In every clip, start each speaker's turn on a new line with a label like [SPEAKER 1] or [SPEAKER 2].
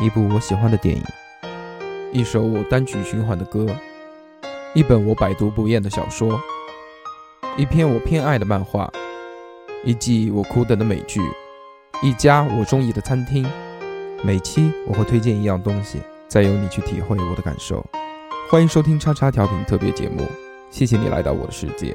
[SPEAKER 1] 一部我喜欢的电影，一首我单曲循环的歌，一本我百读不厌的小说，一篇我偏爱的漫画，一季我苦等的美剧，一家我中意的餐厅。每期我会推荐一样东西，再由你去体会我的感受。欢迎收听叉叉调频特别节目，谢谢你来到我的世界。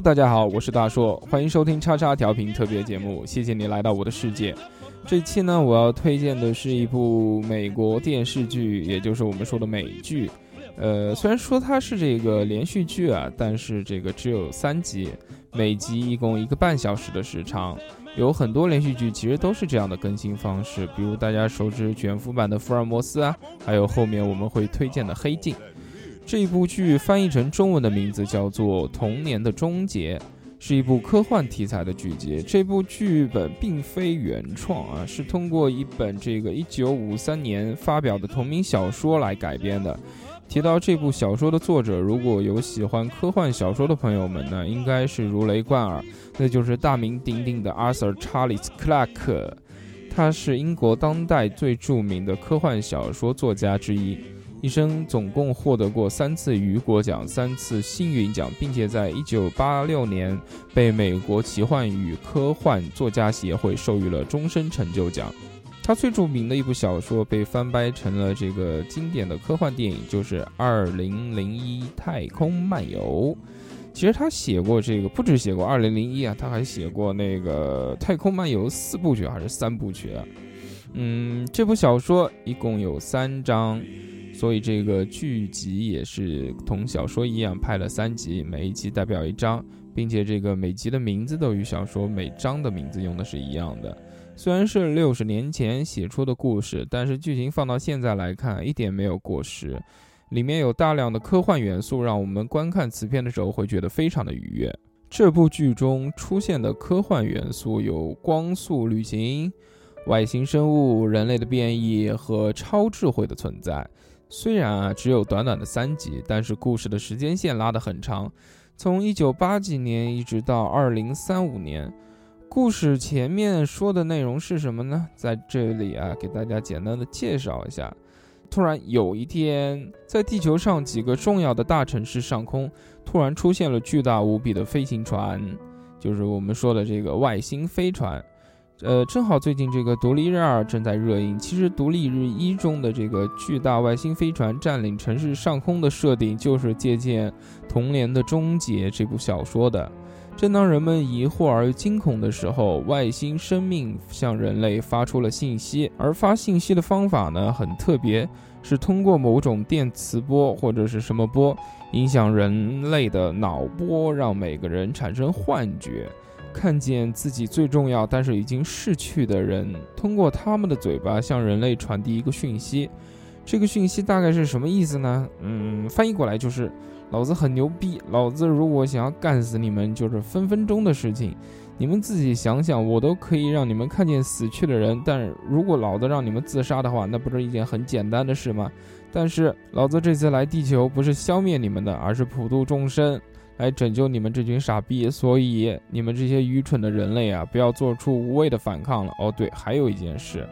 [SPEAKER 1] 大家好，我是大硕，欢迎收听叉叉调频特别节目，谢谢你来到我的世界。这期呢，我要推荐的是一部美国电视剧，也就是我们说的美剧。呃，虽然说它是这个连续剧啊，但是这个只有三集，每集一共一个半小时的时长。有很多连续剧其实都是这样的更新方式，比如大家熟知卷福版的福尔摩斯啊，还有后面我们会推荐的黑镜。这部剧翻译成中文的名字叫做《童年的终结》，是一部科幻题材的剧集。这部剧本并非原创啊，是通过一本这个1953年发表的同名小说来改编的。提到这部小说的作者，如果有喜欢科幻小说的朋友们呢，应该是如雷贯耳，那就是大名鼎鼎的 Arthur Charles Clarke。他是英国当代最著名的科幻小说作家之一。一生总共获得过三次雨果奖、三次星云奖，并且在一九八六年被美国奇幻与科幻作家协会授予了终身成就奖。他最著名的一部小说被翻拍成了这个经典的科幻电影，就是《二零零一太空漫游》。其实他写过这个，不止写过《二零零一》啊，他还写过那个《太空漫游》四部曲还是三部曲啊？嗯，这部小说一共有三章。所以这个剧集也是同小说一样拍了三集，每一集代表一章，并且这个每集的名字都与小说每章的名字用的是一样的。虽然是六十年前写出的故事，但是剧情放到现在来看一点没有过时，里面有大量的科幻元素，让我们观看此片的时候会觉得非常的愉悦。这部剧中出现的科幻元素有光速旅行、外星生物、人类的变异和超智慧的存在。虽然啊只有短短的三集，但是故事的时间线拉得很长，从一九八几年一直到二零三五年。故事前面说的内容是什么呢？在这里啊，给大家简单的介绍一下。突然有一天，在地球上几个重要的大城市上空，突然出现了巨大无比的飞行船，就是我们说的这个外星飞船。呃，正好最近这个《独立日二》正在热映。其实《独立日一》中的这个巨大外星飞船占领城市上空的设定，就是借鉴《童年的终结》这部小说的。正当人们疑惑而惊恐的时候，外星生命向人类发出了信息，而发信息的方法呢很特别，是通过某种电磁波或者是什么波，影响人类的脑波，让每个人产生幻觉。看见自己最重要但是已经逝去的人，通过他们的嘴巴向人类传递一个讯息。这个讯息大概是什么意思呢？嗯，翻译过来就是：老子很牛逼，老子如果想要干死你们，就是分分钟的事情。你们自己想想，我都可以让你们看见死去的人，但如果老子让你们自杀的话，那不是一件很简单的事吗？但是老子这次来地球不是消灭你们的，而是普度众生。来拯救你们这群傻逼，所以你们这些愚蠢的人类啊，不要做出无谓的反抗了。哦，对，还有一件事，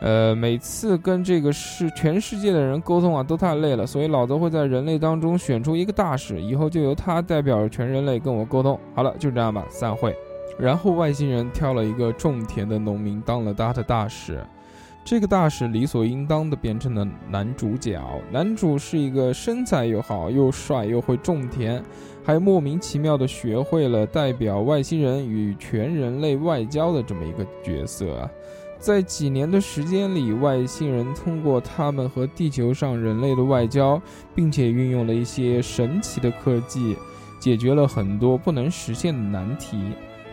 [SPEAKER 1] 呃，每次跟这个世全世界的人沟通啊，都太累了，所以老子会在人类当中选出一个大使，以后就由他代表全人类跟我沟通。好了，就这样吧，散会。然后外星人挑了一个种田的农民当了他的大使，这个大使理所应当的变成了男主角。男主是一个身材又好又帅又会种田，还莫名其妙的学会了代表外星人与全人类外交的这么一个角色。在几年的时间里，外星人通过他们和地球上人类的外交，并且运用了一些神奇的科技，解决了很多不能实现的难题。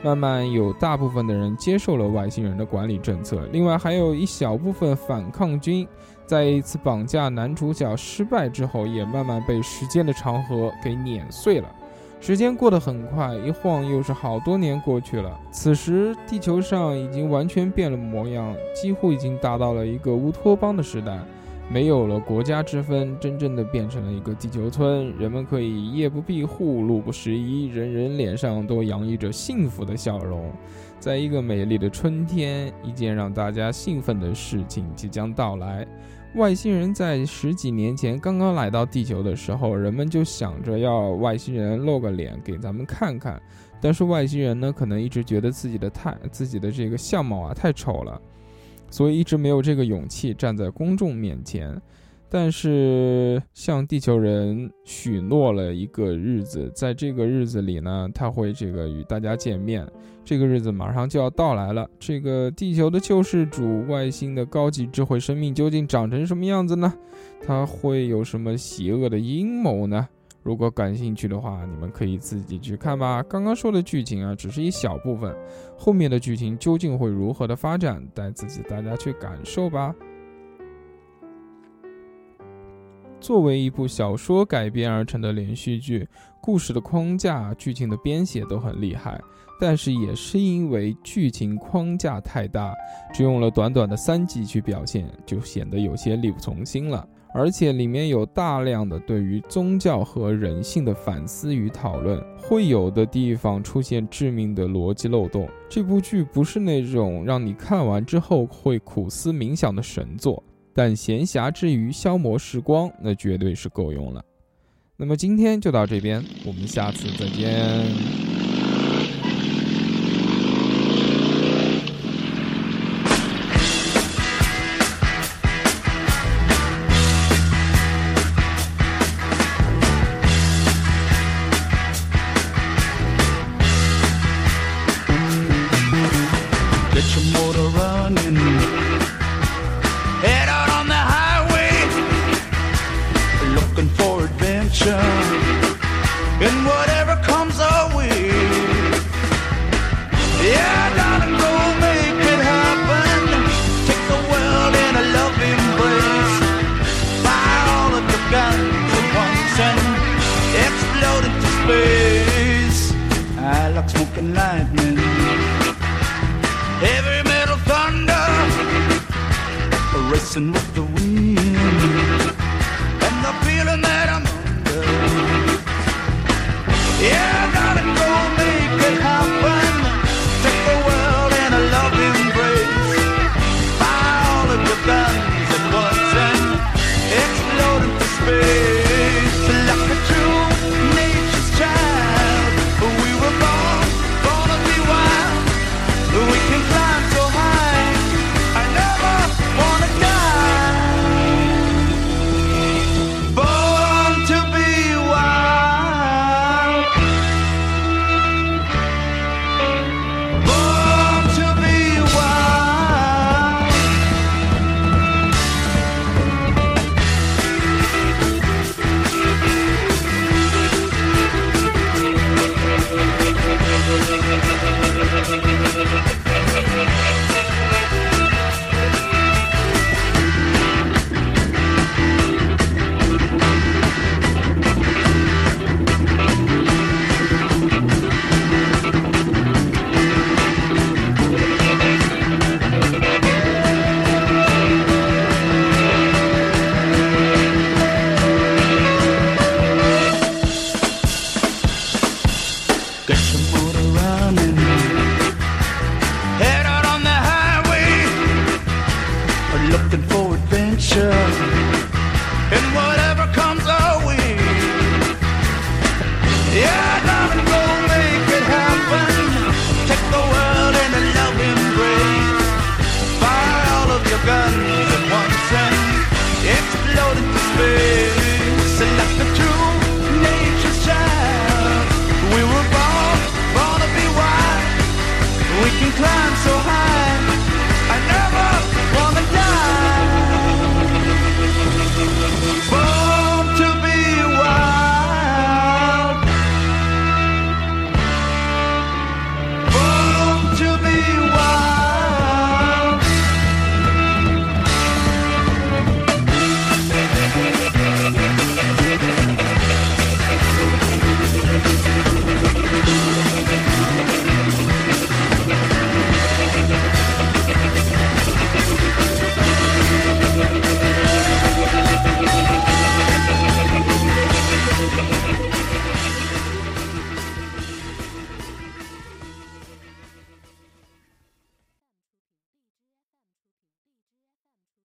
[SPEAKER 1] 慢慢有大部分的人接受了外星人的管理政策，另外还有一小部分反抗军，在一次绑架男主角失败之后，也慢慢被时间的长河给碾碎了。时间过得很快，一晃又是好多年过去了。此时，地球上已经完全变了模样，几乎已经达到了一个乌托邦的时代。没有了国家之分，真正的变成了一个地球村。人们可以夜不闭户，路不拾遗，人人脸上都洋溢着幸福的笑容。在一个美丽的春天，一件让大家兴奋的事情即将到来。外星人在十几年前刚刚来到地球的时候，人们就想着要外星人露个脸给咱们看看。但是外星人呢，可能一直觉得自己的太自己的这个相貌啊太丑了。所以一直没有这个勇气站在公众面前，但是向地球人许诺了一个日子，在这个日子里呢，他会这个与大家见面。这个日子马上就要到来了，这个地球的救世主，外星的高级智慧生命究竟长成什么样子呢？他会有什么邪恶的阴谋呢？如果感兴趣的话，你们可以自己去看吧。刚刚说的剧情啊，只是一小部分，后面的剧情究竟会如何的发展，带自己大家去感受吧。作为一部小说改编而成的连续剧，故事的框架、剧情的编写都很厉害，但是也是因为剧情框架太大，只用了短短的三集去表现，就显得有些力不从心了。而且里面有大量的对于宗教和人性的反思与讨论，会有的地方出现致命的逻辑漏洞。这部剧不是那种让你看完之后会苦思冥想的神作，但闲暇之余消磨时光，那绝对是够用了。那么今天就到这边，我们下次再见。
[SPEAKER 2] and whatever comes our way. Yeah, darling, go make it happen. Take the world in a loving embrace. Buy all of the guns at once and explode into space. I like smoking lightning. Heavy metal thunder, racing with the wind.